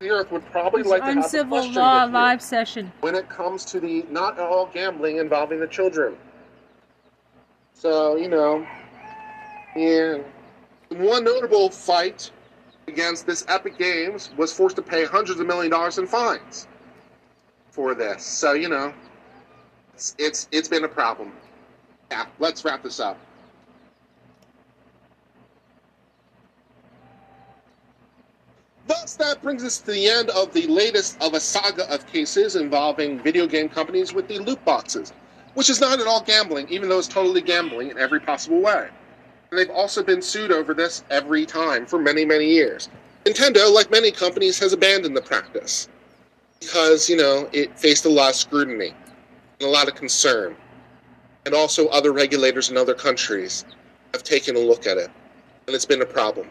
the earth would probably like to have a question law with you live session. when it comes to the not all gambling involving the children. So, you know, yeah. One notable fight against this Epic Games was forced to pay hundreds of million dollars in fines for this. So, you know, it's it's, it's been a problem. Yeah, let's wrap this up. Thus, that brings us to the end of the latest of a saga of cases involving video game companies with the loot boxes, which is not at all gambling, even though it's totally gambling in every possible way. And they've also been sued over this every time for many, many years. Nintendo, like many companies, has abandoned the practice because, you know, it faced a lot of scrutiny and a lot of concern. And also, other regulators in other countries have taken a look at it, and it's been a problem.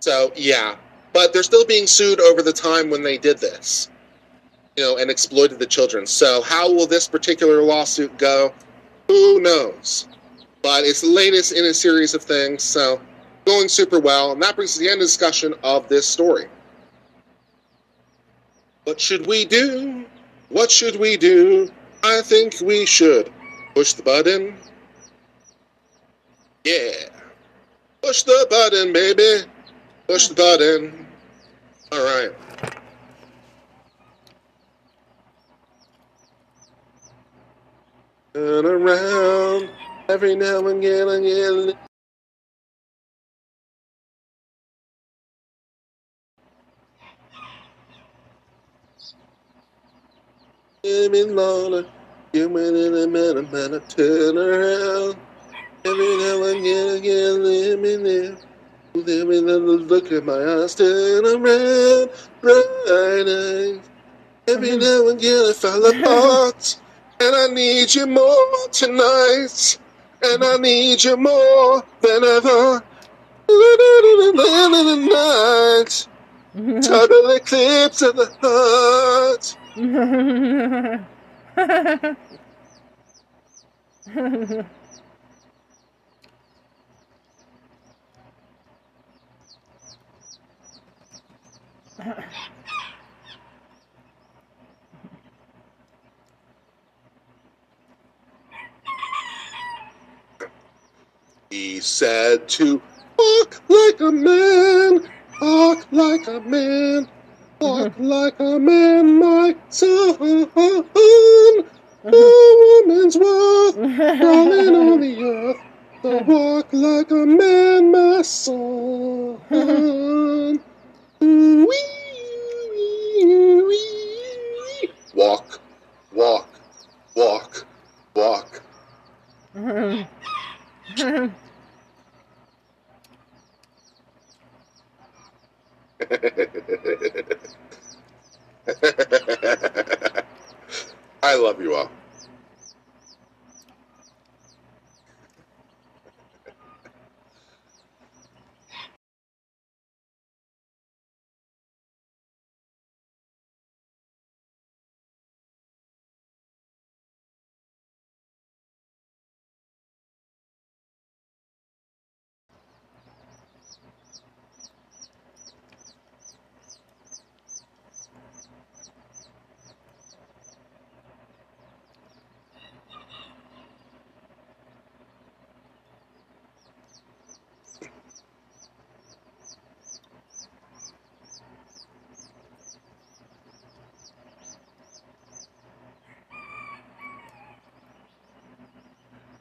So, yeah, but they're still being sued over the time when they did this, you know, and exploited the children. So, how will this particular lawsuit go? Who knows? But it's the latest in a series of things, so going super well. And that brings us to the end of discussion of this story. What should we do? What should we do? I think we should push the button. Yeah. Push the button, baby. Push the button. All right. Turn around every now and again, again. Give me longer, give me a minute, minute, turn around. Every now and again, again, let me live. Let me look at my eyes, turn around, bright eyes. Every mm-hmm. now and again I fall apart, and I need you more tonight, and I need you more than ever. Night, total eclipse of the heart. He said to walk like a man, walk like a man, walk mm-hmm. like a man, my son. A woman's worth crawling on the earth. So walk like a man, my son. Walk, walk, walk, walk. I love you all.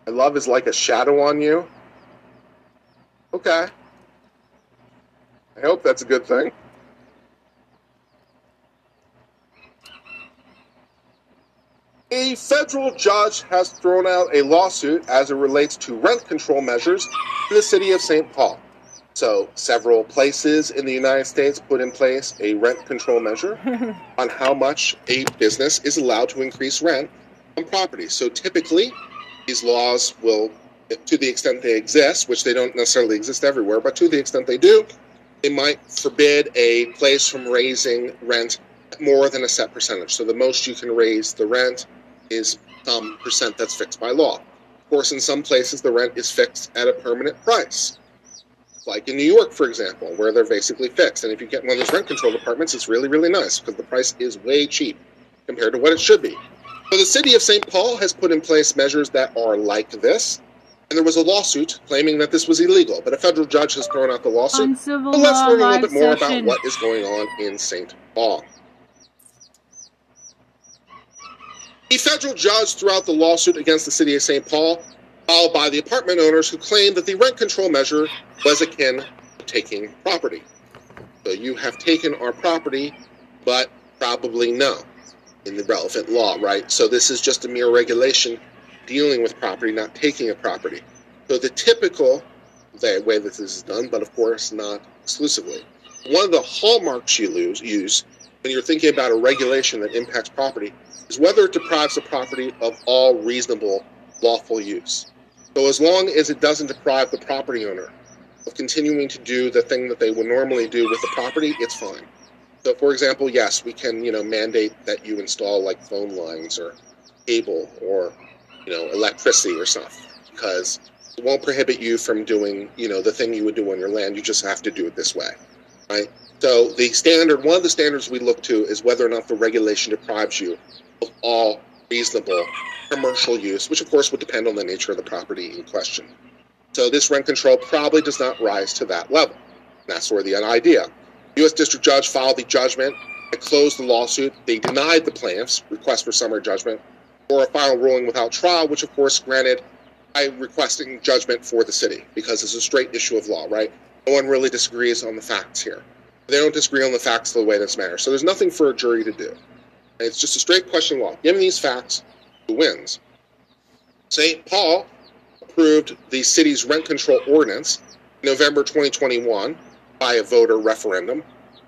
My love is like a shadow on you. Okay. I hope that's a good thing. A federal judge has thrown out a lawsuit as it relates to rent control measures in the city of St. Paul. So, several places in the United States put in place a rent control measure on how much a business is allowed to increase rent on property. So, typically, these laws will, to the extent they exist, which they don't necessarily exist everywhere, but to the extent they do, they might forbid a place from raising rent more than a set percentage. So the most you can raise the rent is some percent that's fixed by law. Of course, in some places, the rent is fixed at a permanent price. like in New York, for example, where they're basically fixed. And if you get one of those rent control apartments, it's really, really nice because the price is way cheap compared to what it should be. So the city of St. Paul has put in place measures that are like this. And there was a lawsuit claiming that this was illegal, but a federal judge has thrown out the lawsuit. Let's learn a little bit more session. about what is going on in St. Paul. The federal judge threw out the lawsuit against the city of St. Paul, followed by the apartment owners who claimed that the rent control measure was akin to taking property. So you have taken our property, but probably no in the relevant law, right? So this is just a mere regulation dealing with property, not taking a property. So the typical way that this is done, but of course not exclusively. One of the hallmarks you lose, use when you're thinking about a regulation that impacts property is whether it deprives the property of all reasonable lawful use. So as long as it doesn't deprive the property owner of continuing to do the thing that they would normally do with the property, it's fine. So, for example, yes, we can, you know, mandate that you install like phone lines or cable or, you know, electricity or stuff because it won't prohibit you from doing, you know, the thing you would do on your land. You just have to do it this way, right? So the standard, one of the standards we look to is whether or not the regulation deprives you of all reasonable commercial use, which of course would depend on the nature of the property in question. So this rent control probably does not rise to that level. That's sort of the idea. U.S. District Judge filed the judgment closed the lawsuit. They denied the plaintiff's request for summary judgment or a final ruling without trial, which of course granted by requesting judgment for the city because it's a straight issue of law, right? No one really disagrees on the facts here. They don't disagree on the facts of the way this matters. So there's nothing for a jury to do. It's just a straight question of law. Given these facts, who wins? St. Paul approved the city's rent control ordinance in November 2021 by a voter referendum.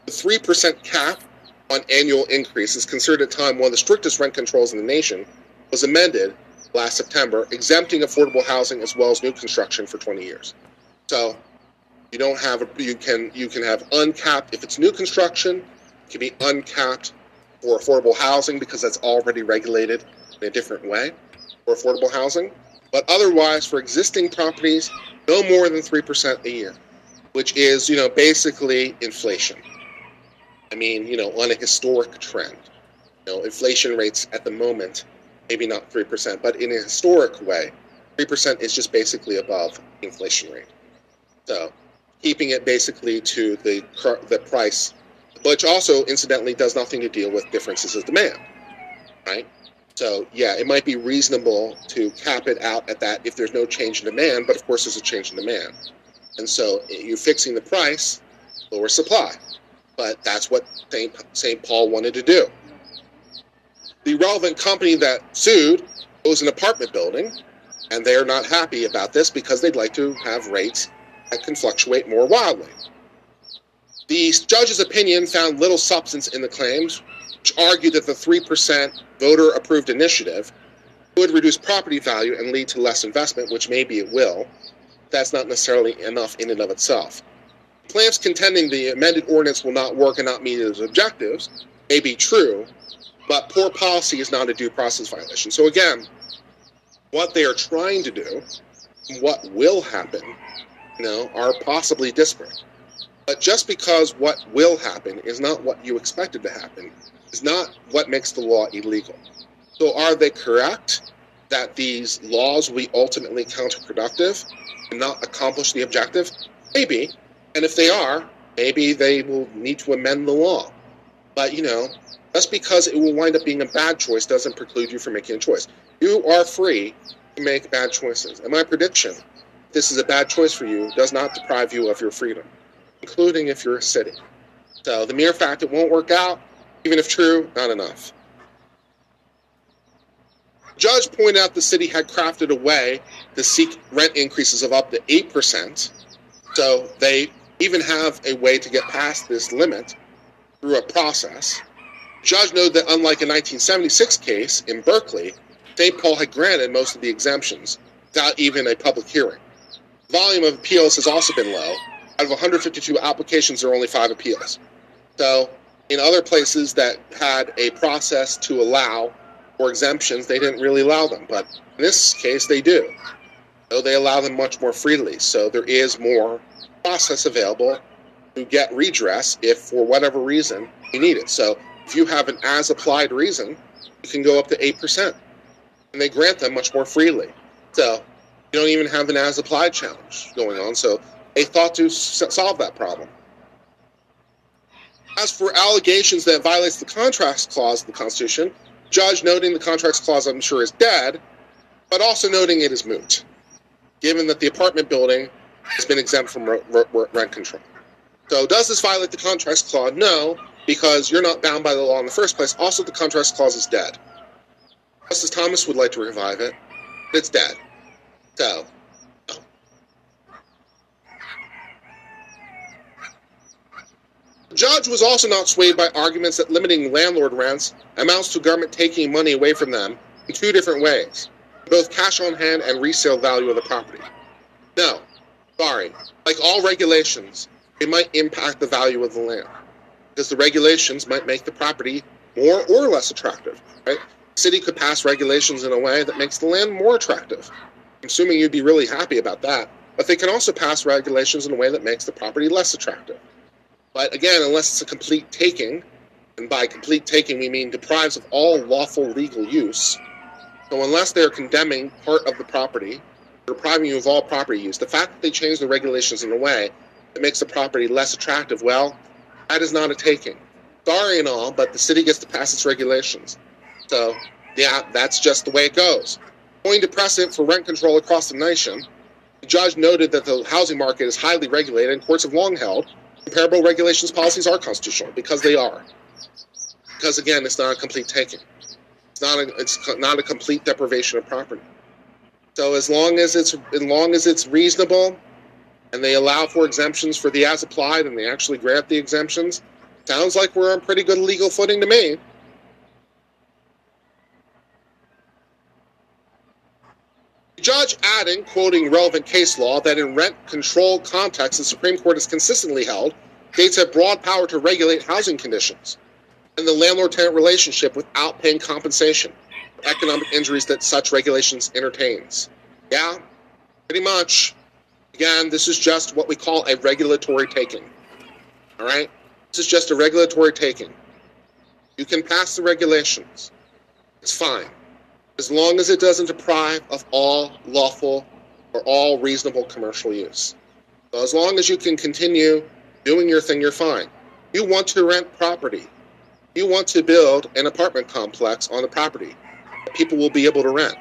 The 3% cap on annual increases, considered at time one of the strictest rent controls in the nation, was amended last September, exempting affordable housing as well as new construction for 20 years. So you don't have a, you can you can have uncapped if it's new construction, it can be uncapped for affordable housing because that's already regulated in a different way for affordable housing. But otherwise, for existing properties, no more than 3% a year which is, you know, basically inflation. I mean, you know, on a historic trend. You know, inflation rates at the moment, maybe not 3%, but in a historic way, 3% is just basically above inflation rate. So, keeping it basically to the the price, which also incidentally does nothing to deal with differences of demand, right? So yeah, it might be reasonable to cap it out at that if there's no change in demand, but of course there's a change in demand. And so eh, you're fixing the price, lower supply. But that's what St. Paul wanted to do. The relevant company that sued owns an apartment building, and they're not happy about this because they'd like to have rates that can fluctuate more wildly. The judge's opinion found little substance in the claims, which argued that the 3% voter approved initiative would reduce property value and lead to less investment, which maybe it will, that's not necessarily enough in and of itself. Plants contending the amended ordinance will not work and not meet its objectives may be true, but poor policy is not a due process violation. So again, what they are trying to do, what will happen, you know, are possibly disparate. But just because what will happen is not what you expected to happen, is not what makes the law illegal. So are they correct that these laws will be ultimately counterproductive? and not accomplish the objective? Maybe. And if they are, maybe they will need to amend the law. But, you know, just because it will wind up being a bad choice doesn't preclude you from making a choice. You are free to make bad choices. And my prediction, this is a bad choice for you, does not deprive you of your freedom, including if you're a city. So the mere fact it won't work out, even if true, not enough judge pointed out the city had crafted a way to seek rent increases of up to 8%. So they even have a way to get past this limit through a process. Judge noted that unlike a 1976 case in Berkeley, St. Paul had granted most of the exemptions without even a public hearing. Volume of appeals has also been low. Out of 152 applications, there are only five appeals. So, in other places that had a process to allow for exemptions, they didn't really allow them. But in this case, they do. So they allow them much more freely. So there is more process available to get redress if, for whatever reason, you need it. So if you have an as applied reason, you can go up to 8%. And they grant them much more freely. So you don't even have an as applied challenge going on. So they thought to solve that problem. As for allegations that violates the contracts clause of the Constitution, judge noting the contracts clause, I'm sure, is dead, but also noting it is moot, given that the apartment building has been exempt from rent control. So, does this violate the contracts clause? No, because you're not bound by the law in the first place. Also, the contracts clause is dead. Justice Thomas would like to revive it, but it's dead. So, no. The judge was also not swayed by arguments that limiting landlord rents amounts to government taking money away from them in two different ways both cash on hand and resale value of the property. No, sorry. Like all regulations, it might impact the value of the land because the regulations might make the property more or less attractive. Right? The city could pass regulations in a way that makes the land more attractive. I'm assuming you'd be really happy about that. But they can also pass regulations in a way that makes the property less attractive. But again, unless it's a complete taking, and by complete taking we mean deprives of all lawful legal use. So unless they're condemning part of the property, depriving you of all property use, the fact that they change the regulations in a way that makes the property less attractive, well, that is not a taking. Sorry and all, but the city gets to pass its regulations. So, yeah, that's just the way it goes. Going to precedent for rent control across the nation, the judge noted that the housing market is highly regulated and courts have long held comparable regulations policies are constitutional because they are. Because again, it's not a complete taking. It's not a it's not a complete deprivation of property. So as long as it's as long as it's reasonable, and they allow for exemptions for the as applied, and they actually grant the exemptions, sounds like we're on pretty good legal footing to me. The judge adding, quoting relevant case law, that in rent control contexts, the Supreme Court has consistently held states have broad power to regulate housing conditions and the landlord tenant relationship without paying compensation for economic injuries that such regulations entertains. Yeah, pretty much. Again, this is just what we call a regulatory taking. All right? This is just a regulatory taking. You can pass the regulations. It's fine. As long as it doesn't deprive of all lawful or all reasonable commercial use. So as long as you can continue doing your thing, you're fine. You want to rent property you want to build an apartment complex on the property people will be able to rent,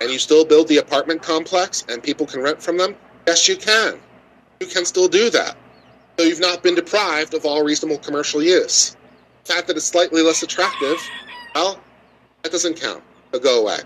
and you still build the apartment complex and people can rent from them, yes, you can. You can still do that. So you've not been deprived of all reasonable commercial use. The fact that it's slightly less attractive, well, that doesn't count. It'll go away.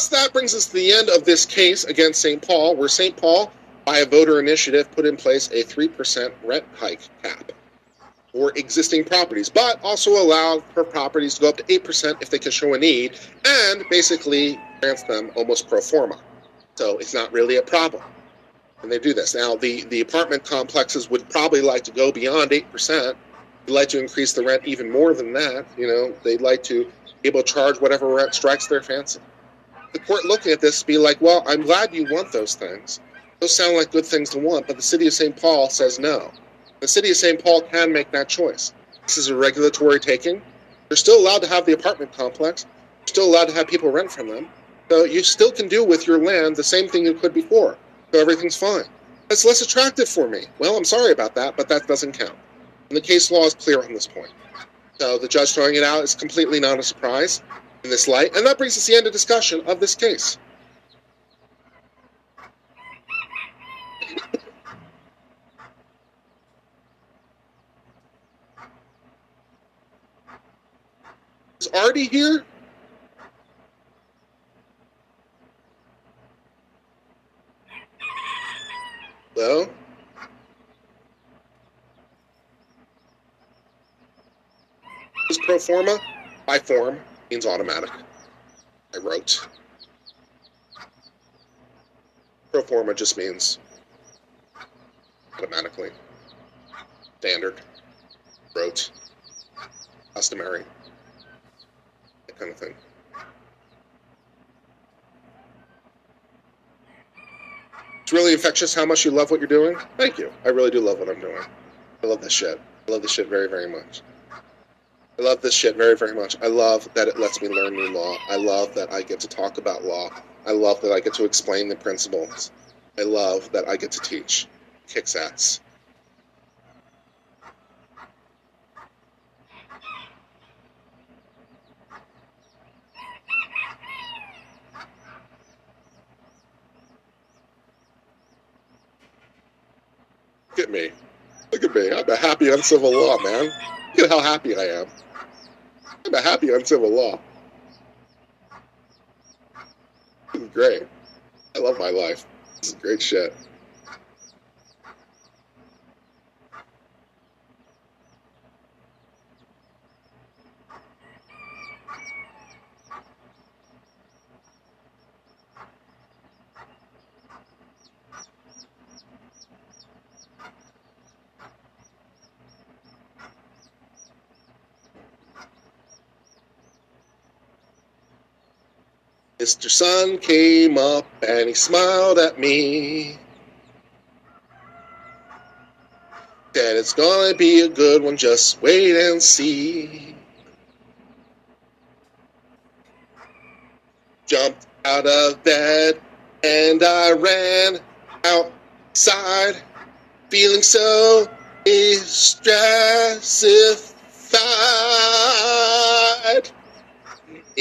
Thus, that brings us to the end of this case against St. Paul, where St. Paul, by a voter initiative, put in place a 3% rent hike cap for existing properties, but also allowed for properties to go up to 8% if they can show a need, and basically grants them almost pro forma. So it's not really a problem. And they do this. Now, the, the apartment complexes would probably like to go beyond 8%. They'd like to increase the rent even more than that. You know, they'd like to be able to charge whatever rent strikes their fancy the court looking at this be like, well, I'm glad you want those things. Those sound like good things to want, but the city of St. Paul says no. The city of St. Paul can make that choice. This is a regulatory taking. You're still allowed to have the apartment complex. You're still allowed to have people rent from them. So you still can do with your land the same thing you could before. So everything's fine. It's less attractive for me. Well, I'm sorry about that, but that doesn't count. And the case law is clear on this point. So the judge throwing it out is completely not a surprise in this light, and that brings us to the end of discussion of this case. Is Artie here? Well, is pro forma by form means automatic. I wrote. Pro forma just means automatically. standard, Wrote. customary, that kind of thing. It's really infectious how much you love what you're doing. Thank you. I really do love what I'm doing. I love this shit. I love this shit very, very much. I love this shit very, very much. I love that it lets me learn new law. I love that I get to talk about law. I love that I get to explain the principles. I love that I get to teach. Kicks ass. Look at me. Look at me. I'm a happy uncivil law, man. Look at how happy I am. A happy uncivil law. This is great. I love my life. This is great shit. Mr. Sun came up and he smiled at me. Said it's gonna be a good one, just wait and see. Jumped out of bed and I ran outside, feeling so stressified.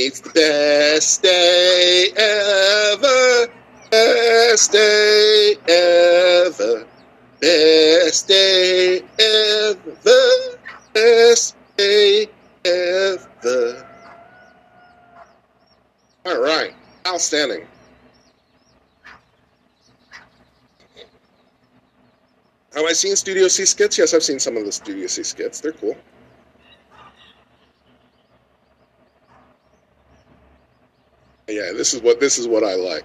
It's the best day ever, best day ever, best day ever, best day ever. All right, outstanding. Have I seen Studio C skits? Yes, I've seen some of the Studio C skits. They're cool. Yeah, this is what this is what I like.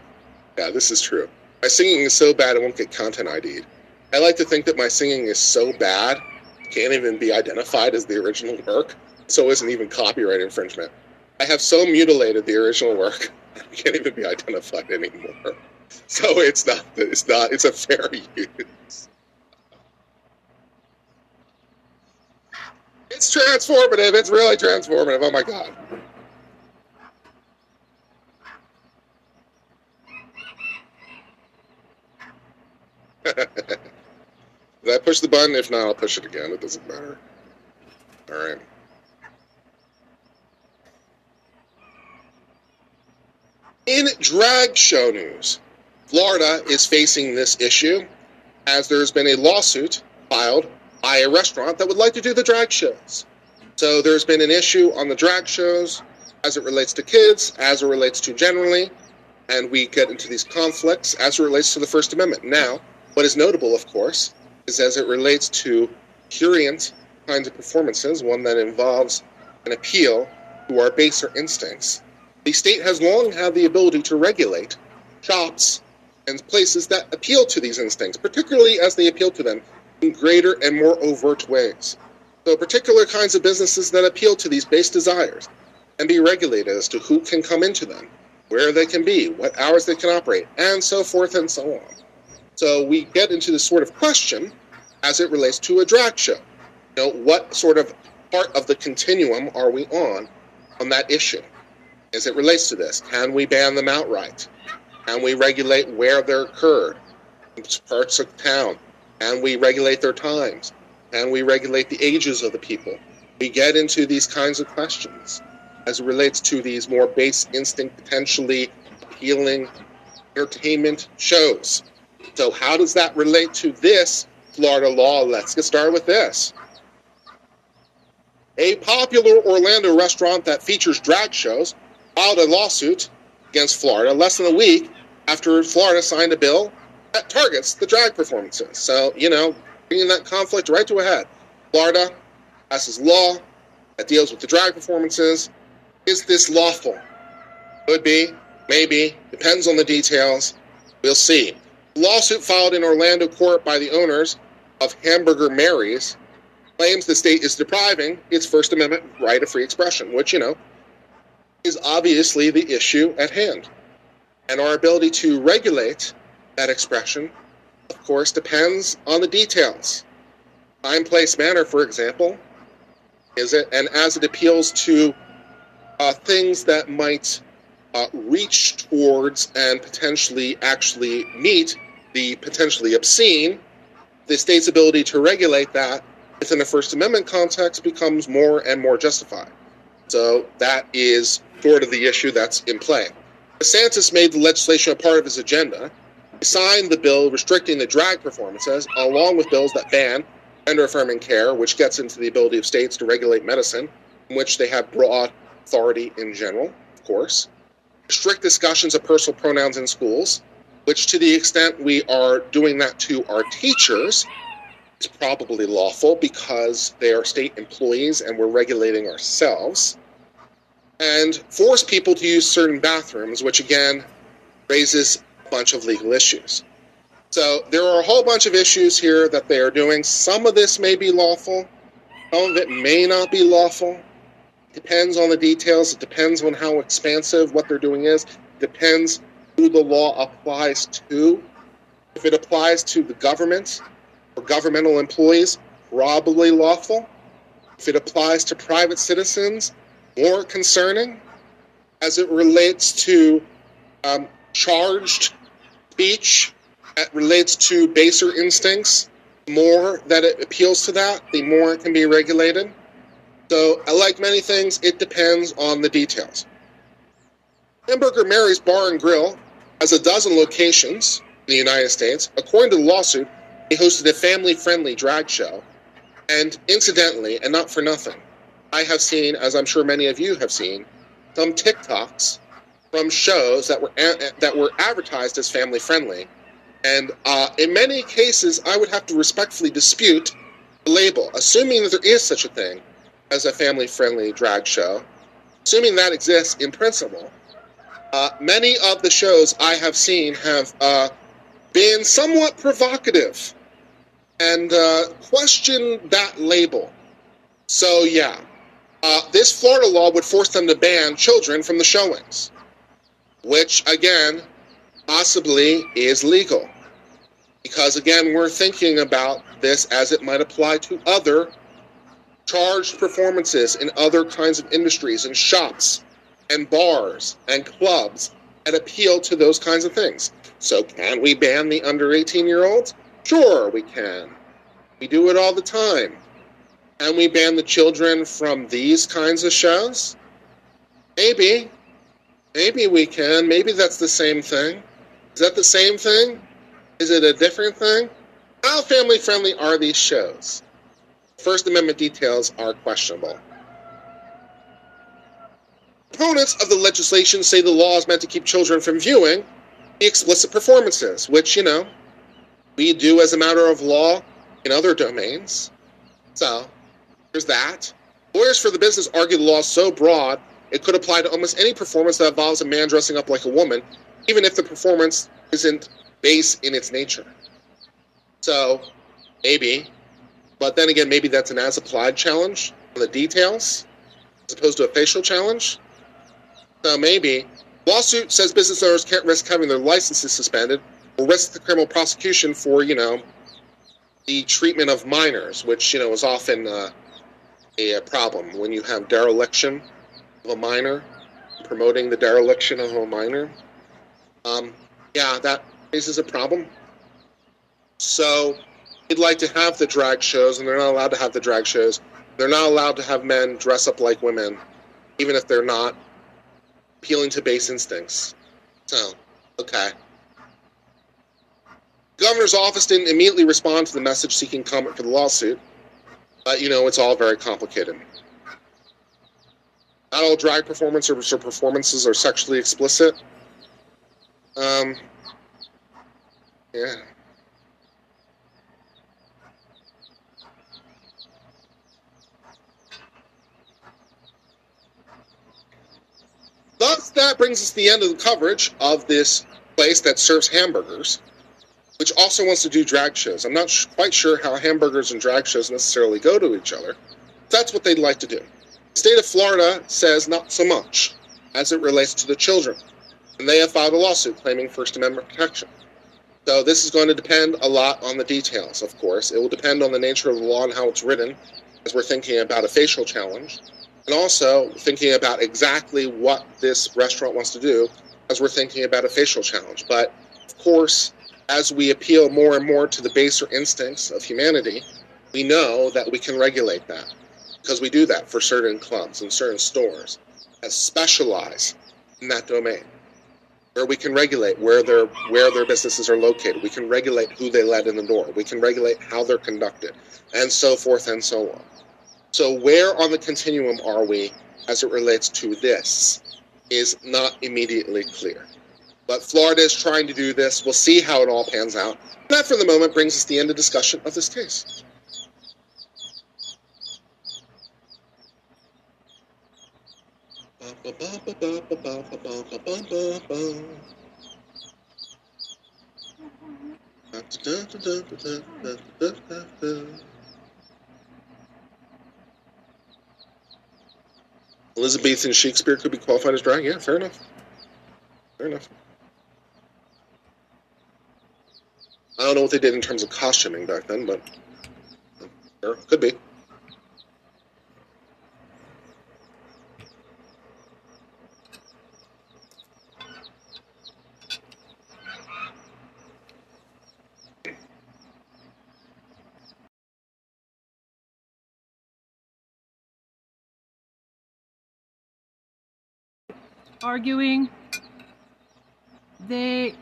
Yeah, this is true. My singing is so bad it won't get content ID'd. I like to think that my singing is so bad can't even be identified as the original work, so isn't even copyright infringement. I have so mutilated the original work, it can't even be identified anymore. So it's not. It's not. It's a fair use. It's transformative. It's really transformative. Oh my god. Did I push the button? If not, I'll push it again. It doesn't matter. All right. In drag show news, Florida is facing this issue as there's been a lawsuit filed by a restaurant that would like to do the drag shows. So there's been an issue on the drag shows as it relates to kids, as it relates to generally, and we get into these conflicts as it relates to the First Amendment. Now, what is notable, of course, is as it relates to prurient kinds of performances, one that involves an appeal to our baser instincts. The state has long had the ability to regulate shops and places that appeal to these instincts, particularly as they appeal to them in greater and more overt ways. So, particular kinds of businesses that appeal to these base desires and be regulated as to who can come into them, where they can be, what hours they can operate, and so forth and so on. So we get into this sort of question as it relates to a drag show. You know, what sort of part of the continuum are we on on that issue as it relates to this? Can we ban them outright? Can we regulate where they're occurred? In parts of town? Can we regulate their times? Can we regulate the ages of the people? We get into these kinds of questions as it relates to these more base instinct, potentially appealing entertainment shows. So, how does that relate to this Florida law? Let's get started with this. A popular Orlando restaurant that features drag shows filed a lawsuit against Florida less than a week after Florida signed a bill that targets the drag performances. So, you know, bringing that conflict right to a head. Florida passes law that deals with the drag performances. Is this lawful? Could be, maybe, depends on the details. We'll see lawsuit filed in Orlando court by the owners of Hamburger Mary's claims the state is depriving its First Amendment right of free expression, which, you know, is obviously the issue at hand. And our ability to regulate that expression, of course, depends on the details. Time, place, manner, for example, is it, and as it appeals to uh, things that might uh, reach towards and potentially actually meet the potentially obscene, the state's ability to regulate that within a First Amendment context becomes more and more justified. So that is sort of the issue that's in play. DeSantis made the legislation a part of his agenda. He signed the bill restricting the drag performances, along with bills that ban gender affirming care, which gets into the ability of states to regulate medicine, in which they have broad authority in general, of course. Strict discussions of personal pronouns in schools, which, to the extent we are doing that to our teachers, is probably lawful because they are state employees and we're regulating ourselves. And force people to use certain bathrooms, which again raises a bunch of legal issues. So there are a whole bunch of issues here that they are doing. Some of this may be lawful, some of it may not be lawful. Depends on the details. It depends on how expansive what they're doing is. Depends who the law applies to. If it applies to the government, or governmental employees, probably lawful. If it applies to private citizens, more concerning. As it relates to um, charged speech, that relates to baser instincts, the more that it appeals to that, the more it can be regulated. So, like many things, it depends on the details. Hamburger Mary's Bar and Grill has a dozen locations in the United States. According to the lawsuit, he hosted a family friendly drag show. And incidentally, and not for nothing, I have seen, as I'm sure many of you have seen, some TikToks from shows that were that were advertised as family friendly, and uh, in many cases, I would have to respectfully dispute the label, assuming that there is such a thing as a family friendly drag show, assuming that exists in principle. Uh, many of the shows I have seen have uh, been somewhat provocative and uh, question that label. So, yeah, uh, this Florida law would force them to ban children from the showings, which, again, possibly is legal. Because, again, we're thinking about this as it might apply to other charged performances in other kinds of industries and shops and bars and clubs and appeal to those kinds of things. So, can we ban the under 18 year olds? Sure, we can. We do it all the time. Can we ban the children from these kinds of shows? Maybe. Maybe we can. Maybe that's the same thing. Is that the same thing? Is it a different thing? How family friendly are these shows? First Amendment details are questionable. Opponents of the legislation say the law is meant to keep children from viewing the explicit performances, which, you know, we do as a matter of law in other domains. So, there's that. Lawyers for the business argue the law is so broad it could apply to almost any performance that involves a man dressing up like a woman, even if the performance isn't base in its nature. So, maybe. But then again, maybe that's an as applied challenge on the details as opposed to a facial challenge. So maybe. Lawsuit says business owners can't risk having their licenses suspended or risk the criminal prosecution for, you know, the treatment of minors, which, you know, is often uh, a, problem when you have dereliction of a minor, promoting the dereliction of a minor. Um, yeah, that raises a problem. So, they'd like to have the drag shows, and they're not allowed to have the drag shows. They're not allowed to have men dress up like women, even if they're not appealing to base instincts. So, okay. The governor's office didn't immediately respond to the message seeking comment for the lawsuit, but you know, it's all very complicated. Not all drag performances or performances are sexually explicit. Um, yeah. Thus, that brings us to the end of the coverage of this place that serves hamburgers. which also wants to do drag shows. I'm not sh- quite sure how hamburgers and drag shows necessarily go to each other. That's what they'd like to do. The state of Florida says not so much as it relates to the children, and they have filed a lawsuit claiming First Amendment protection. So this is going to depend a lot on the details, of course. It will depend on the nature of the law and how it's written, as we're thinking about a facial challenge, and also thinking about exactly what this restaurant wants to do, as we're thinking about a facial challenge. But of course, as we appeal more and more to the baser instincts of humanity, we know that we can regulate that. Because we do that for certain clubs and certain stores that specialize in that domain. Where we can regulate where their where their businesses are located. We can regulate who they let in the door. We can regulate how they're conducted. And so forth and so on so where on the continuum are we as it relates to this is not immediately clear but Florida is trying to do this. We'll see how it all pans out. That, for the moment, brings us to the end of discussion of this case. Elizabethan Shakespeare could be qualified as drag. Yeah, fair enough. Fair enough. I don't know what they did in terms of costuming back then, but could be. Arguing they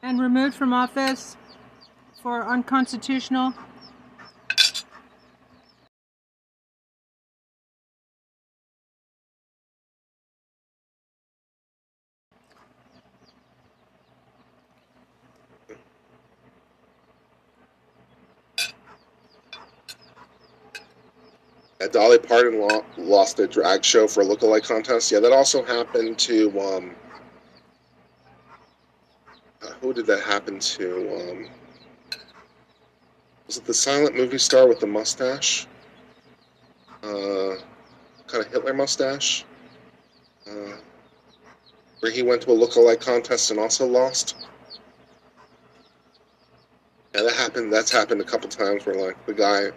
and removed from office for unconstitutional Dolly Parton lo- lost a drag show for a lookalike contest. Yeah, that also happened to um, uh, who did that happen to? Um, was it the silent movie star with the mustache? Uh, kind of Hitler mustache. Uh, where he went to a lookalike contest and also lost. Yeah, that happened. That's happened a couple times where like the guy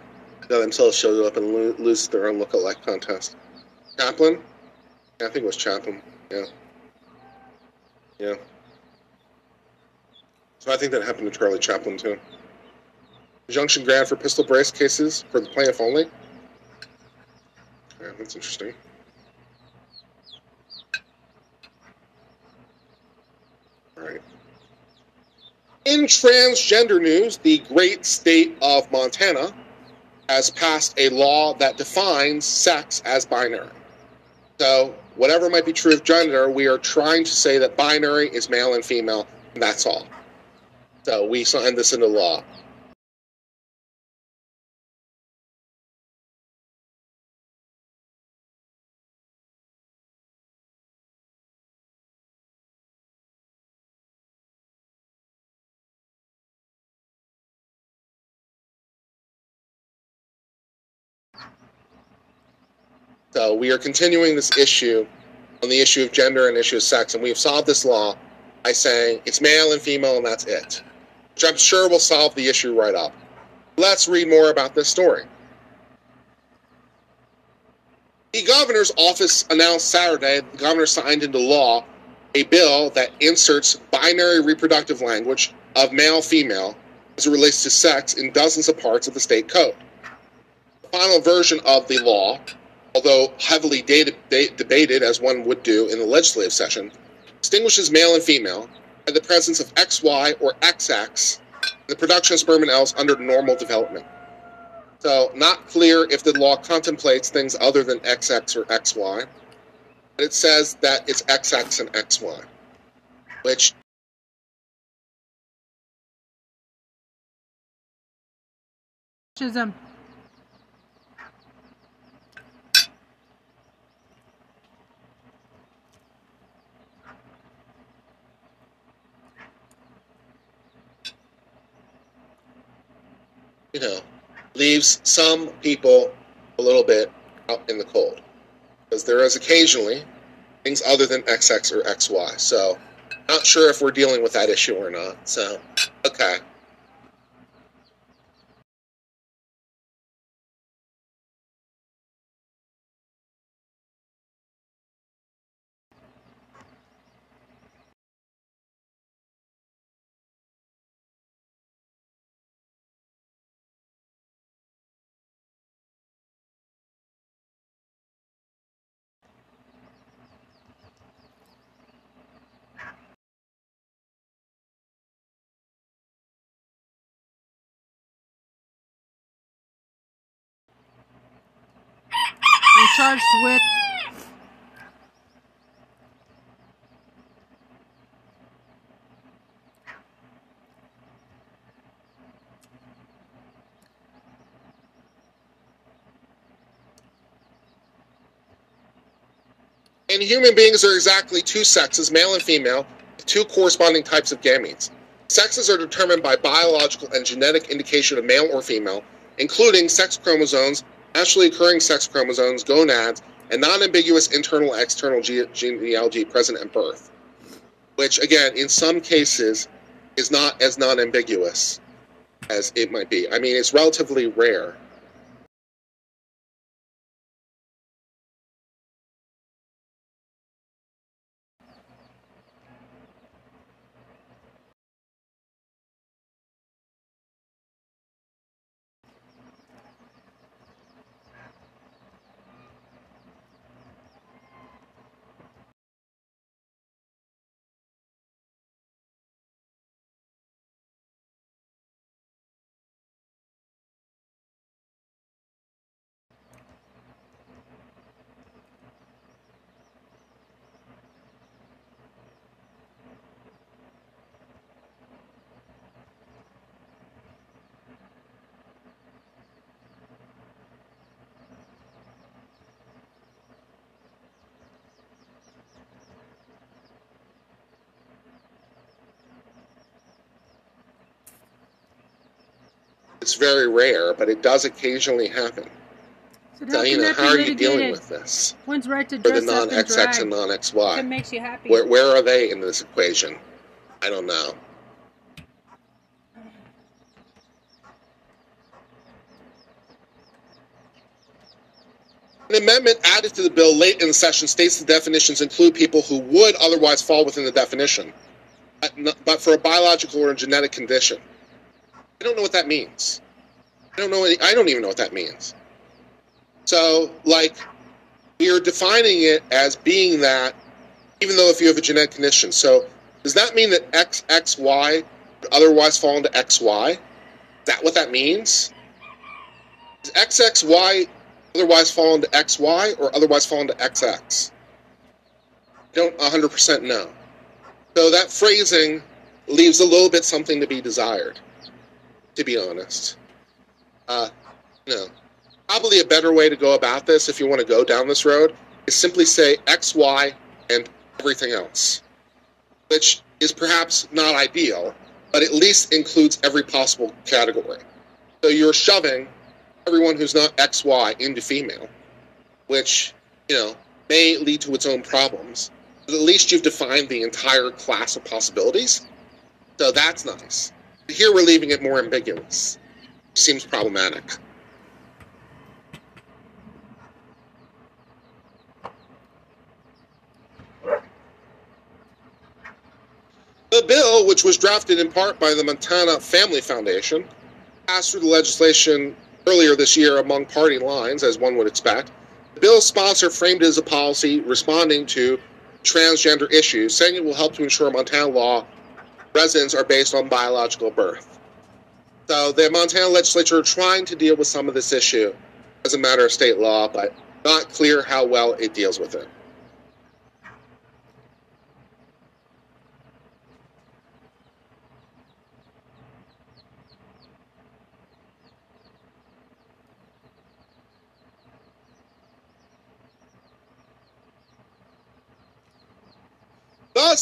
that themselves shows up and lo- lose their own lookalike contest. Chaplin? Yeah, I think it was Chaplin. Yeah. Yeah. So I think that happened to Charlie Chaplin too. Injunction grant for pistol brace cases for the plaintiff only. Yeah, that's interesting. All right. In transgender news, the great state of Montana has passed a law that defines sex as binary. So, whatever might be true of gender, we are trying to say that binary is male and female, and that's all. So, we signed this into law. So we are continuing this issue on the issue of gender and issue of sex, and we have solved this law by saying it's male and female, and that's it. Which I'm sure will solve the issue right up. Let's read more about this story. The governor's office announced Saturday the governor signed into law a bill that inserts binary reproductive language of male female as it relates to sex in dozens of parts of the state code. The final version of the law although heavily dated, de- debated as one would do in the legislative session, distinguishes male and female by the presence of XY or XX in the production of sperm and cells under normal development. So, not clear if the law contemplates things other than XX or XY. But it says that it's XX and XY, which um, Chisholm. you know, leaves some people a little bit out in the cold. Because there is occasionally things other than XX or XY. So, not sure if we're dealing with that issue or not. So, okay. And with And human beings are exactly two sexes, male and female, two corresponding types of gametes. Sexes are determined by biological and genetic indication of male or female, including sex chromosomes, naturally occurring sex chromosomes, gonads, and non-ambiguous internal external ge- genealogy present at birth. Which, again, in some cases, is not as non-ambiguous as it might be. I mean, it's relatively rare. It's very rare, but it does occasionally happen. so So, how you can know, that how are you dealing with this? One's right to For the dress up and non-XX and non-XY. makes you happy. Where, where are they in this equation? I don't know. An amendment added to the bill late in the session states the definitions include people who would otherwise fall within the definition, but but for a biological or a genetic condition. I don't know what that means. I don't know. I don't even know what that means. So, like, are defining it as being that, even though if you have a genetic condition. So, does that mean that XXY would otherwise fall into XY? Is that what that means? Does XXY otherwise fall into XY or otherwise fall into XX? I don't 100% know. So that phrasing leaves a little bit something to be desired, to be honest. Uh, know, probably a better way to go about this, if you want to go down this road, is simply say XY and everything else, which is perhaps not ideal, but at least includes every possible category. So you're shoving everyone who's not XY into female, which, you know, may lead to its own problems. But at least you've defined the entire class of possibilities. So that's nice. Here we're leaving it more ambiguous. Seems problematic. The bill, which was drafted in part by the Montana Family Foundation, passed through the legislation earlier this year among party lines, as one would expect. The bill's sponsor framed it as a policy responding to transgender issues, saying it will help to ensure Montana law residents are based on biological birth. So the Montana legislature are trying to deal with some of this issue as a matter of state law, but not clear how well it deals with it.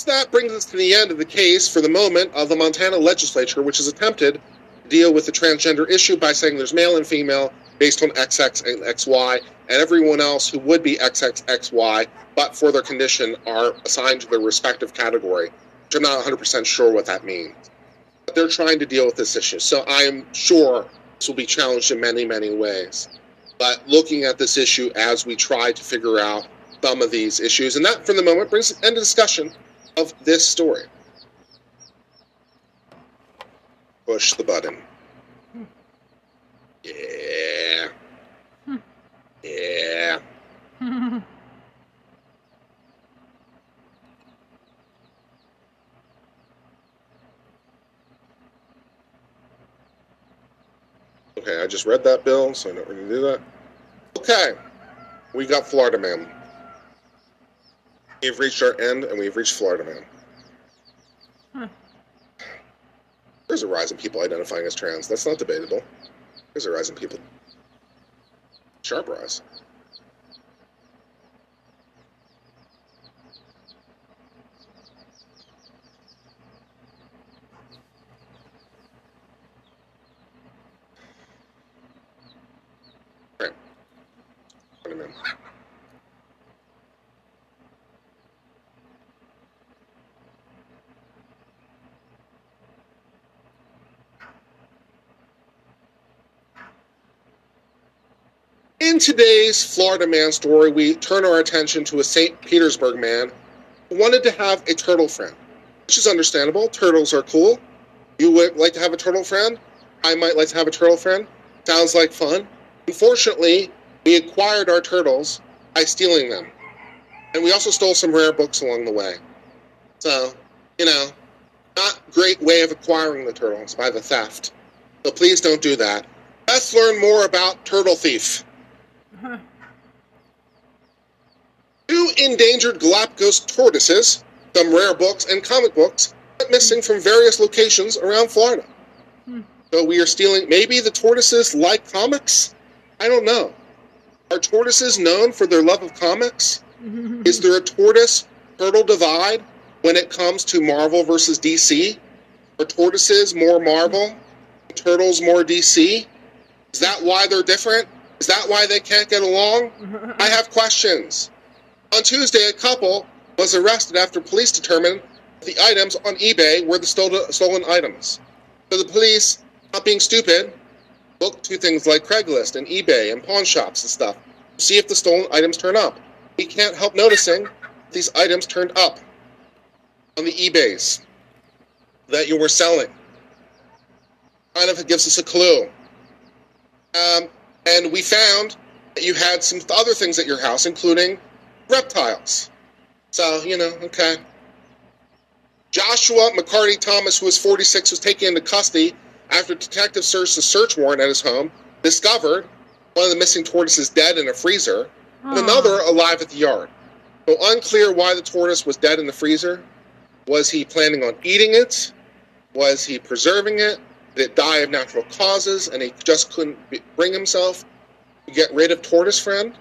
That brings us to the end of the case for the moment of the Montana legislature, which has attempted to deal with the transgender issue by saying there's male and female based on XX and XY, and everyone else who would be XXXY, but for their condition, are assigned to their respective category, which I'm not 100% sure what that means. But they're trying to deal with this issue, so I am sure this will be challenged in many, many ways. But looking at this issue as we try to figure out some of these issues, and that, for the moment, brings an end to discussion of this story. Push the button. Hmm. Yeah. Hmm. Yeah. Okay, I just read that bill, so I going to do that. Okay, we got Florida Man. We've reached our end, and we've reached Florida Man. Huh. There's a rise in people identifying as trans. That's not debatable. There's a rise in people. Sharp rise. Today's Florida man story, we turn our attention to a St. Petersburg man who wanted to have a turtle friend, which is understandable. Turtles are cool. You would like to have a turtle friend? I might like to have a turtle friend. Sounds like fun. Unfortunately, we acquired our turtles by stealing them. And we also stole some rare books along the way. So, you know, not great way of acquiring the turtles by the theft. So please don't do that. Let's learn more about Turtle Thief. Two endangered Galapagos tortoises, some rare books and comic books, missing from various locations around Florida. So we are stealing. Maybe the tortoises like comics? I don't know. Are tortoises known for their love of comics? Is there a tortoise turtle divide when it comes to Marvel versus DC? Are tortoises more Marvel? Turtles more DC? Is that why they're different? Is that why they can't get along? I have questions. On Tuesday, a couple was arrested after police determined the items on eBay were the stolen, stolen items. So the police, not being stupid, looked to things like Craigslist and eBay and pawn shops and stuff to see if the stolen items turn up. We can't help noticing these items turned up on the eBays that you were selling. Kind of gives us a clue. Um, and we found that you had some other things at your house, including reptiles. So, you know, okay. Joshua McCarty Thomas, who was 46, was taken into custody after detectives searched a search warrant at his home, discovered one of the missing tortoises dead in a freezer, and Aw. another alive at the yard. So unclear why the tortoise was dead in the freezer. Was he planning on eating it? Was he preserving it? It die of natural causes and he just couldn't bring himself to get rid of tortoise friend?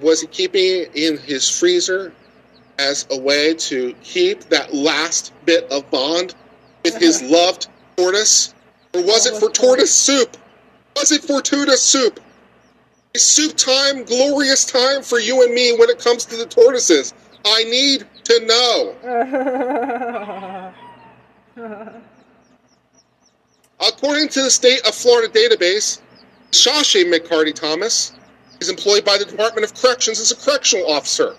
Was he keeping it in his freezer as a way to keep that last bit of bond with his loved tortoise? Or was it for tortoise soup? Was it for tortoise soup? A soup time, glorious time for you and me when it comes to the tortoises. I need to know. According to the state of Florida database, Shashay McCarty Thomas is employed by the Department of Corrections as a correctional officer.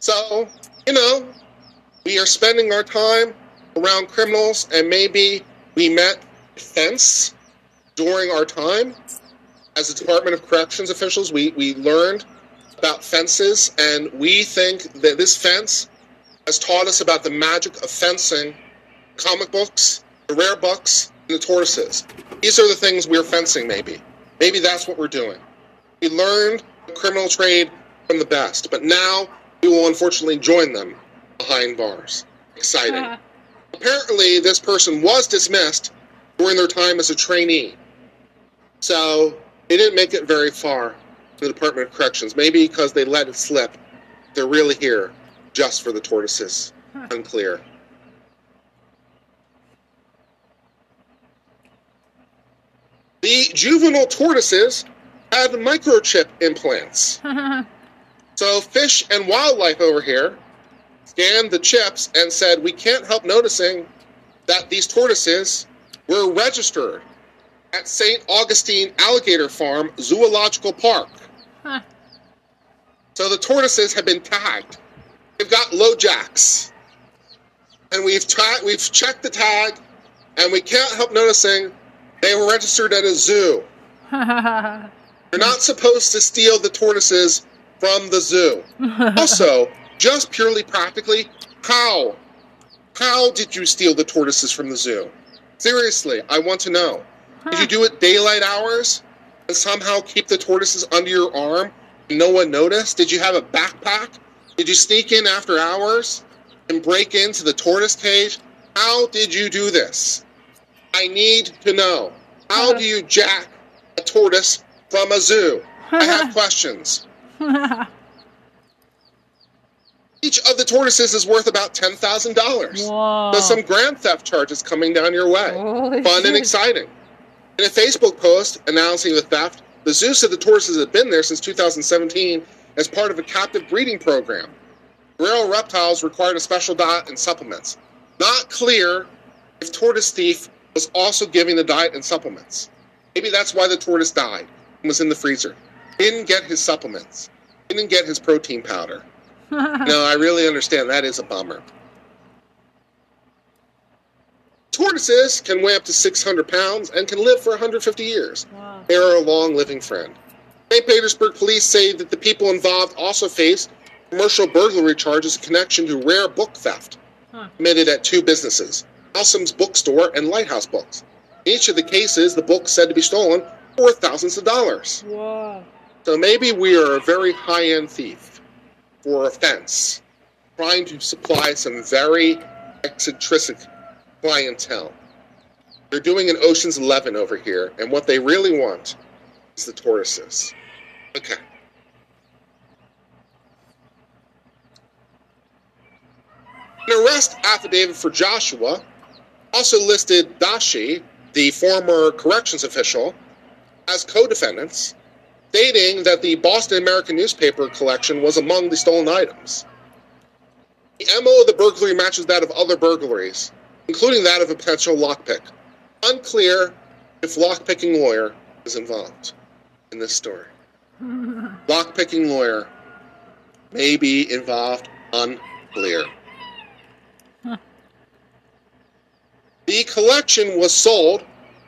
So, you know, we are spending our time around criminals, and maybe we met fence during our time as the Department of Corrections officials. We, we learned about fences, and we think that this fence has taught us about the magic of fencing comic books the rare bucks, and the tortoises. These are the things we're fencing, maybe. Maybe that's what we're doing. We learned the criminal trade from the best, but now we will unfortunately join them behind bars. Exciting. Apparently, this person was dismissed during their time as a trainee. So they didn't make it very far to the Department of Corrections. Maybe because they let it slip. They're really here just for the tortoises. Unclear. The juvenile tortoises had microchip implants. So Fish and Wildlife over here scanned the chips and said, We can't help noticing that these tortoises were registered at St. Augustine Alligator Farm Zoological Park. Huh. So the tortoises have been tagged. They've got LoJacks. And we've tra- we've checked the tag and we can't help noticing they were registered at a zoo. You're not supposed to steal the tortoises from the zoo. Also, just purely practically, how? How did you steal the tortoises from the zoo? Seriously, I want to know. Did you do it daylight hours and somehow keep the tortoises under your arm and no one noticed? Did you have a backpack? Did you sneak in after hours and break into the tortoise cage? How did you do this? I need to know. How do you jack a tortoise from a zoo? I have questions. Each of the tortoises is worth about ten thousand dollars. So some grand theft charges coming down your way. Holy Fun and exciting. In a Facebook post announcing the theft, the zoo said the tortoises had been there since 2017 as part of a captive breeding program. Real reptiles required a special diet and supplements. Not clear if tortoise thief was also giving the diet and supplements. Maybe that's why the tortoise died and was in the freezer. Didn't get his supplements. Didn't get his protein powder. No, I really understand. That is a bummer. Tortoises can weigh up to 600 pounds and can live for 150 years. Wow. They are a long living friend. St. Petersburg police say that the people involved also face commercial burglary charges in connection to rare book theft Huh. committed at two businesses, Haslam's Bookstore and Lighthouse Books. In each of the cases, the books said to be stolen were worth thousands of dollars. So maybe we are a very high end thief for offense, trying to supply some very eccentric clientele. They're doing an Ocean's Eleven over here, and what they really want is the tortoises. Okay. An arrest affidavit for Joshua also listed Dashi, the former corrections official, as co defendants stating that the Boston American newspaper collection was among the stolen items. The MO of the burglary matches that of other burglaries, including that of a potential lockpick. Unclear if lockpicking lawyer is involved in this story. Lockpicking lawyer may be involved, unclear. The collection was sold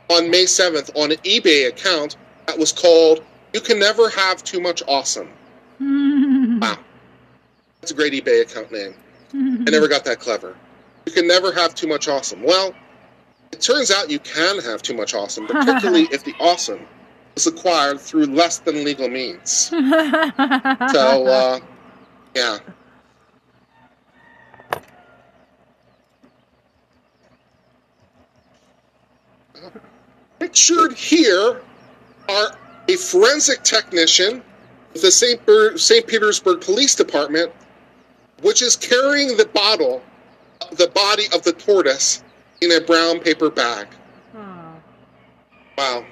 on May 7th on an eBay account that was called You Can Never Have Too Much Awesome. Wow. That's a great eBay account name. I never got that clever. You can never have too much awesome. Well, it turns out you can have too much awesome, particularly if the awesome was acquired through less than legal means. So, uh, yeah. Pictured here are a forensic technician with the St. Ber- St. Petersburg Police Department, which is carrying the bottle, the body of the tortoise, in a brown paper bag. Oh. Wow.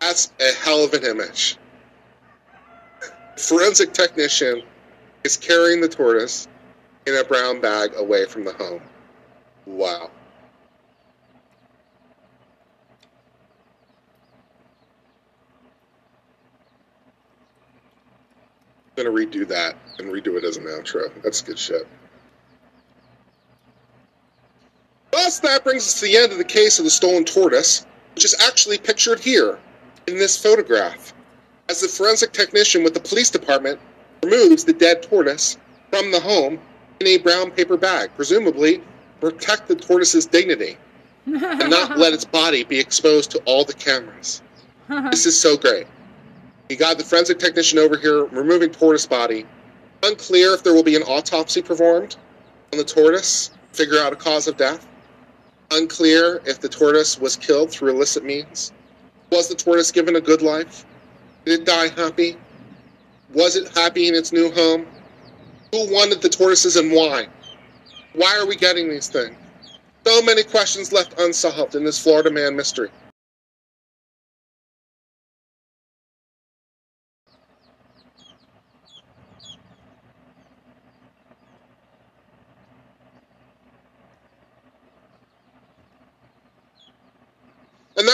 That's a hell of an image. Forensic technician is carrying the tortoise in a brown bag away from the home. Wow. Gonna redo that and redo it as an outro. That's good shit. Thus, that brings us to the end of the case of the stolen tortoise, which is actually pictured here in this photograph. As the forensic technician with the police department removes the dead tortoise from the home in a brown paper bag, presumably to protect the tortoise's dignity. and not let its body be exposed to all the cameras. This is so great. He got the forensic technician over here removing tortoise body. Unclear if there will be an autopsy performed on the tortoise, figure out a cause of death. Unclear if the tortoise was killed through illicit means. Was the tortoise given a good life? Did it die happy? Was it happy in its new home? Who wanted the tortoises and why? Why are we getting these things? So many questions left unsolved in this Florida man mystery.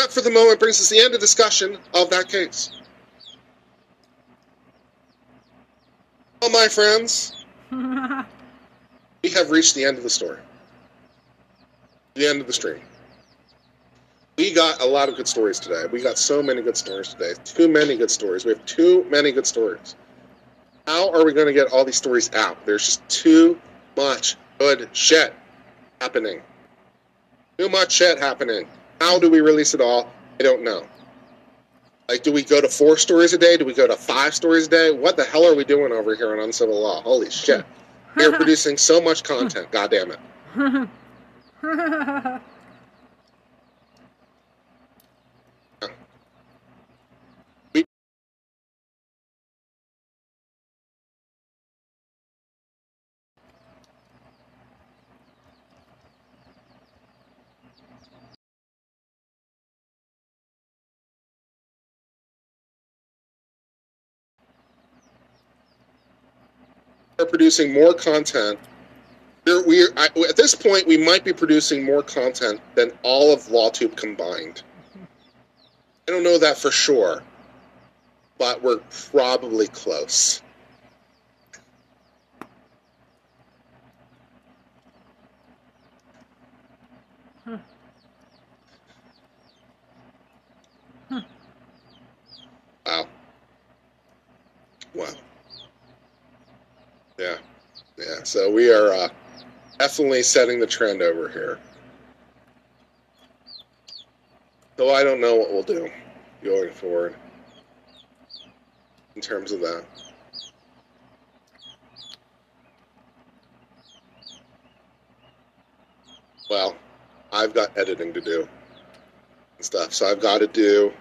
That, for the moment, brings us to the end of discussion of that case. Well, my friends, we have reached the end of the story. The end of the stream. We got a lot of good stories today. We got so many good stories today. Too many good stories. We have too many good stories. How are we going to get all these stories out? There's just too much good shit happening. Too much shit happening. How do we release it all? I don't know. Like, do we go to four stories a day? Do we go to five stories a day? What the hell are we doing over here on Uncivil Law? Holy shit. We're producing so much content. God damn it. producing more content. We're, we're, I, at this point, we might be producing more content than all of LawTube combined. I don't know that for sure, but we're probably close. Huh. Wow. Wow. Yeah. Yeah. So we are uh, definitely setting the trend over here. So I don't know what we'll do going forward in terms of that. Well, I've got editing to do and stuff, so I've got to do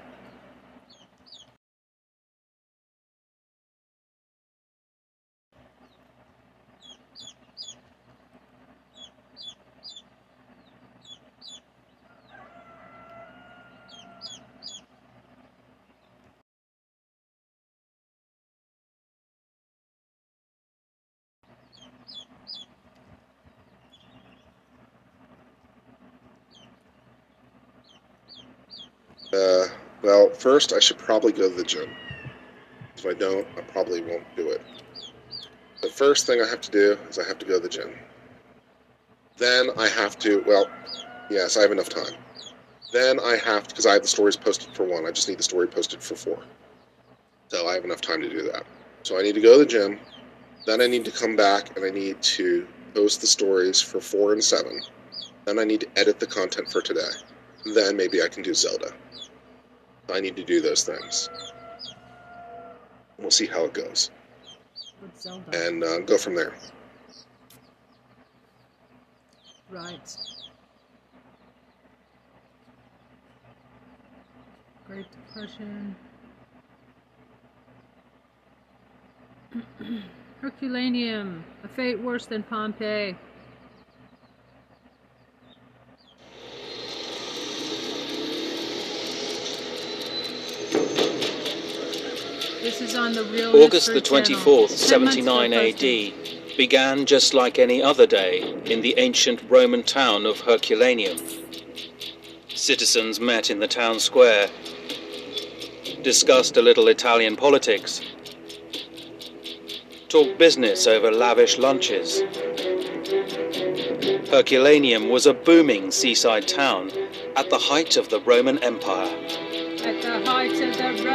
Uh, well, first I should probably go to the gym. If I don't, I probably won't do it. The first thing I have to do is I have to go to the gym. Then I have to, well, yes, I have enough time. Then I have to, because I have the stories posted for one, I just need the story posted for four. So I have enough time to do that. So I need to go to the gym. Then I need to come back and I need to post the stories for four and seven. Then I need to edit the content for today. Then maybe I can do Zelda. I need to do those things. We'll see how it goes, and uh, go from there. Right. Great Depression. Herculaneum, a fate worse than Pompeii. On the real August the 24th, 79 AD, began just like any other day in the ancient Roman town of Herculaneum. Citizens met in the town square, discussed a little Italian politics, talked business over lavish lunches. Herculaneum was a booming seaside town at the height of the Roman Empire.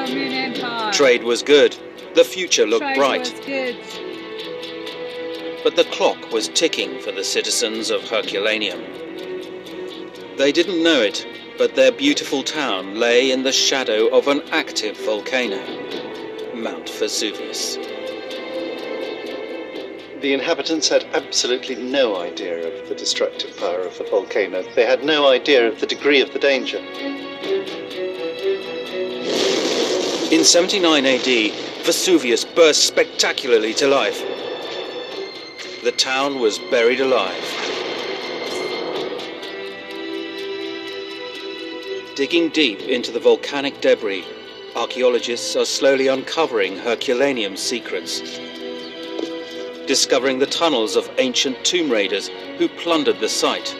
Roman Empire. Trade was good, the future looked Trade bright. was good. But the clock was ticking for the citizens of Herculaneum. They didn't know it, but their beautiful town lay in the shadow of an active volcano, Mount Vesuvius. The inhabitants had absolutely no idea of the destructive power of the volcano. They had no idea of the degree of the danger. In 79 AD, Vesuvius burst spectacularly to life. The town was buried alive. Digging deep into the volcanic debris, archaeologists are slowly uncovering Herculaneum's secrets. Discovering the tunnels of ancient tomb raiders who plundered the site.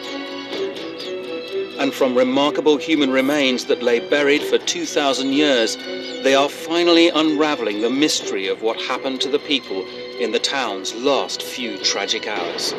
And from remarkable human remains that lay buried for 2,000 years, they are finally unraveling the mystery of what happened to the people in the town's last few tragic hours.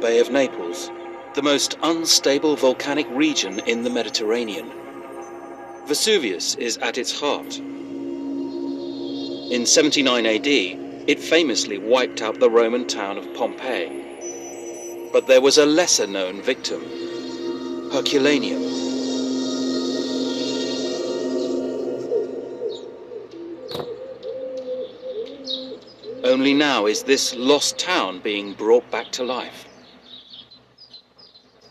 Bay of Naples, the most unstable volcanic region in the Mediterranean. Vesuvius is at its heart. In 79 AD, it famously wiped out the Roman town of Pompeii. But there was a lesser known victim, Herculaneum. Only now is this lost town being brought back to life.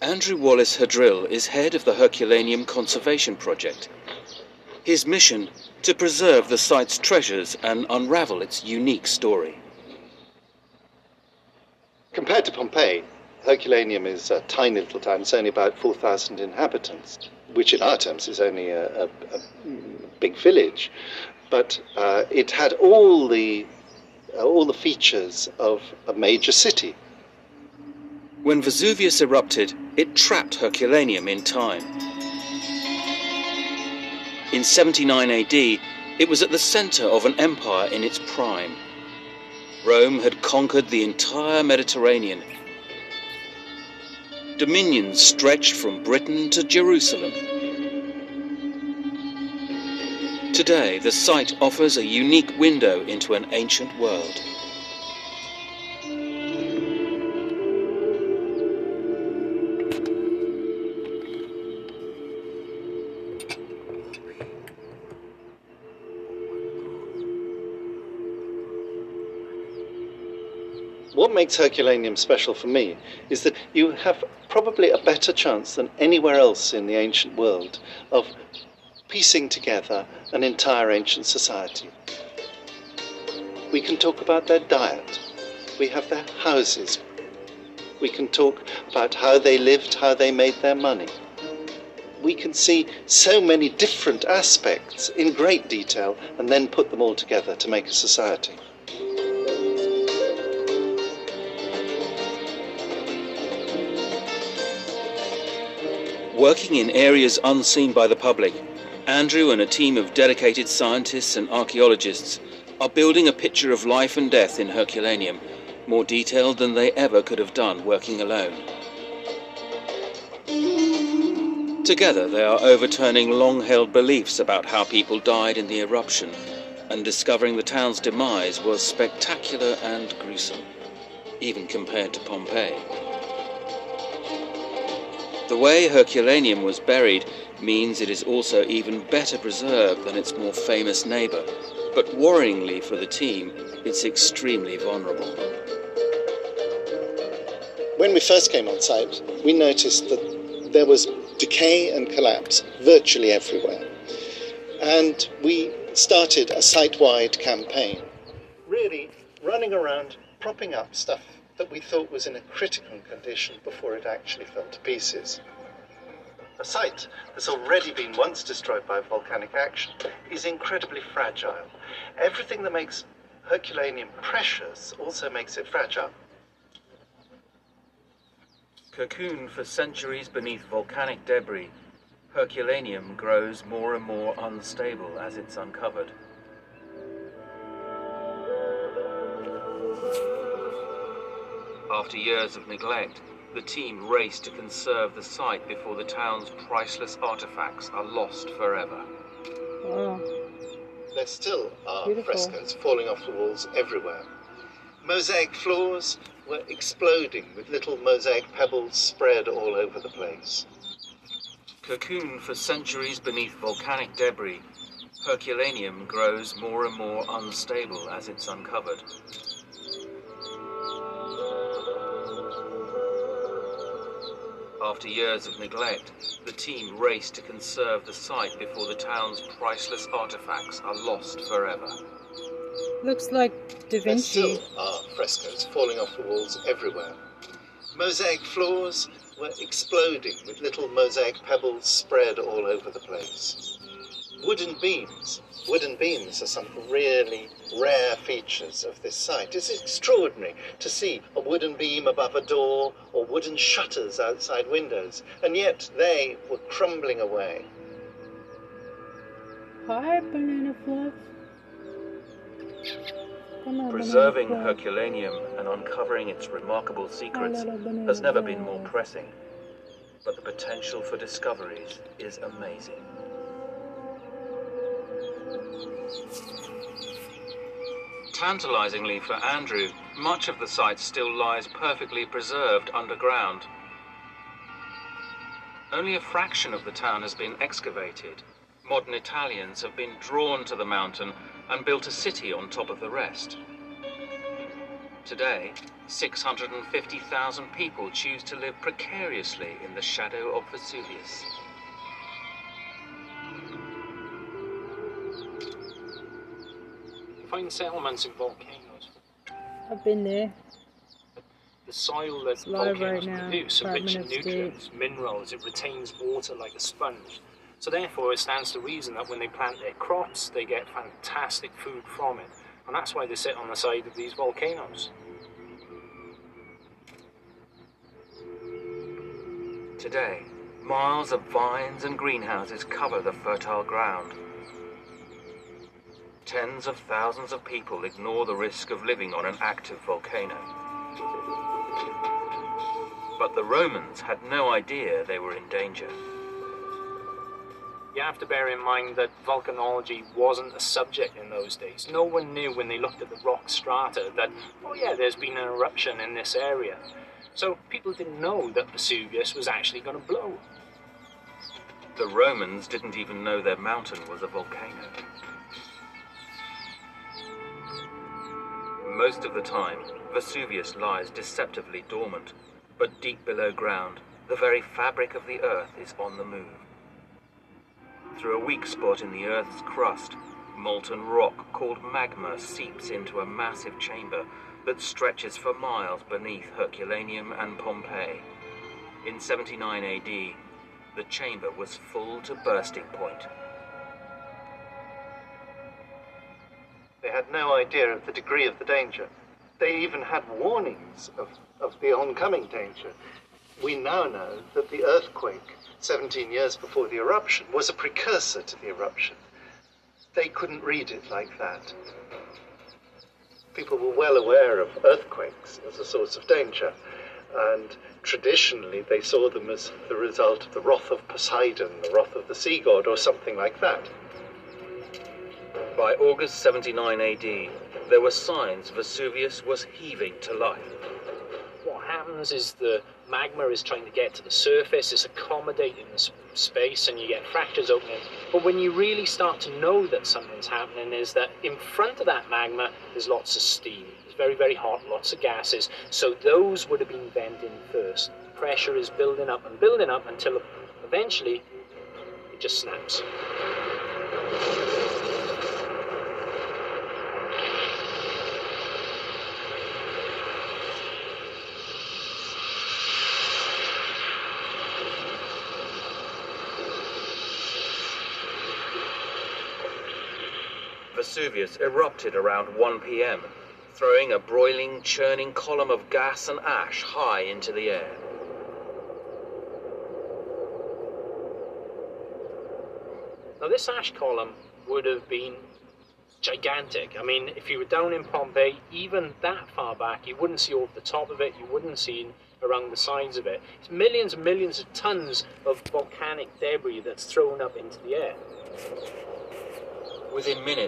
Andrew Wallace Hadrill is head of the Herculaneum Conservation Project. His mission to preserve the site's treasures and unravel its unique story. Compared to Pompeii, Herculaneum is a tiny little town. It's only about 4,000 inhabitants, which in our terms is only a, a, a big village. But uh, it had all the uh, all the features of a major city. When Vesuvius erupted, it trapped Herculaneum in time. In 79 AD, it was at the center of an empire in its prime. Rome had conquered the entire Mediterranean. Dominions stretched from Britain to Jerusalem. Today, the site offers a unique window into an ancient world. Makes Herculaneum special for me is that you have probably a better chance than anywhere else in the ancient world of piecing together an entire ancient society. We can talk about their diet, we have their houses, we can talk about how they lived, how they made their money. We can see so many different aspects in great detail and then put them all together to make a society. Working in areas unseen by the public, Andrew and a team of dedicated scientists and archaeologists are building a picture of life and death in Herculaneum, more detailed than they ever could have done working alone. Together, they are overturning long held beliefs about how people died in the eruption and discovering the town's demise was spectacular and gruesome, even compared to Pompeii. The way Herculaneum was buried means it is also even better preserved than its more famous neighbour, but worryingly for the team, it's extremely vulnerable. When we first came on site, we noticed that there was decay and collapse virtually everywhere. And we started a site wide campaign, really running around propping up stuff that we thought was in a critical condition before it actually fell to pieces. A site that's already been once destroyed by volcanic action is incredibly fragile. Everything that makes Herculaneum precious also makes it fragile. Cocooned for centuries beneath volcanic debris, Herculaneum grows more and more unstable as it's uncovered. After years of neglect, the team race to conserve the site before the town's priceless artifacts are lost forever. Wow. There still are Beautiful. frescoes falling off the walls everywhere. Mosaic floors were exploding with little mosaic pebbles spread all over the place. Cocooned for centuries beneath volcanic debris, Herculaneum grows more and more unstable as it's uncovered. After years of neglect, the team race to conserve the site before the town's priceless artifacts are lost forever. Looks like Da Vinci. There still are frescoes falling off the walls everywhere. Mosaic floors were exploding with little mosaic pebbles spread all over the place. Wooden beams. Wooden beams are some really rare features of this site. It's extraordinary to see a wooden beam above a door or wooden shutters outside windows, and yet they were crumbling away. Hi, banana fluff. Come on, Preserving banana fluff. Herculaneum and uncovering its remarkable secrets little banana has never been more pressing, but the potential for discoveries is amazing. Tantalizingly for Andrew, much of the site still lies perfectly preserved underground. Only a fraction of the town has been excavated. Modern Italians have been drawn to the mountain and built a city on top of the rest. Today, 650,000 people choose to live precariously in the shadow of Vesuvius. Find settlements in volcanoes. I've been there. The soil that volcanoes right now, produce are rich in nutrients, minerals, it retains water like a sponge. So therefore it stands to reason that when they plant their crops they get fantastic food from it. And that's why they sit on the side of these volcanoes. Today, miles of vines and greenhouses cover the fertile ground. Tens of thousands of people ignore the risk of living on an active volcano. But the Romans had no idea they were in danger. You have to bear in mind that volcanology wasn't a subject in those days. No one knew when they looked at the rock strata that, oh yeah, there's been an eruption in this area. So people didn't know that Vesuvius was actually going to blow. The Romans didn't even know their mountain was a volcano. Most of the time, Vesuvius lies deceptively dormant, but deep below ground, the very fabric of the earth is on the move. Through a weak spot in the earth's crust, molten rock called magma seeps into a massive chamber that stretches for miles beneath Herculaneum and Pompeii. In 79 AD, the chamber was full to bursting point. They had no idea of the degree of the danger. They even had warnings of, of the oncoming danger. We now know that the earthquake, 17 years before the eruption, was a precursor to the eruption. They couldn't read it like that. People were well aware of earthquakes as a source of danger, and traditionally they saw them as the result of the wrath of Poseidon, the wrath of the sea god, or something like that. By August 79 AD, there were signs Vesuvius was heaving to life. What happens is the magma is trying to get to the surface, it's accommodating the space, and you get fractures opening. But when you really start to know that something's happening, is that in front of that magma, there's lots of steam. It's very, very hot, lots of gases. So those would have been venting first. Pressure is building up and building up until eventually it just snaps. Vesuvius erupted around 1 pm, throwing a broiling, churning column of gas and ash high into the air. Now, this ash column would have been gigantic. I mean, if you were down in Pompeii, even that far back, you wouldn't see over the top of it, you wouldn't see around the sides of it. It's millions and millions of tons of volcanic debris that's thrown up into the air. Within minutes,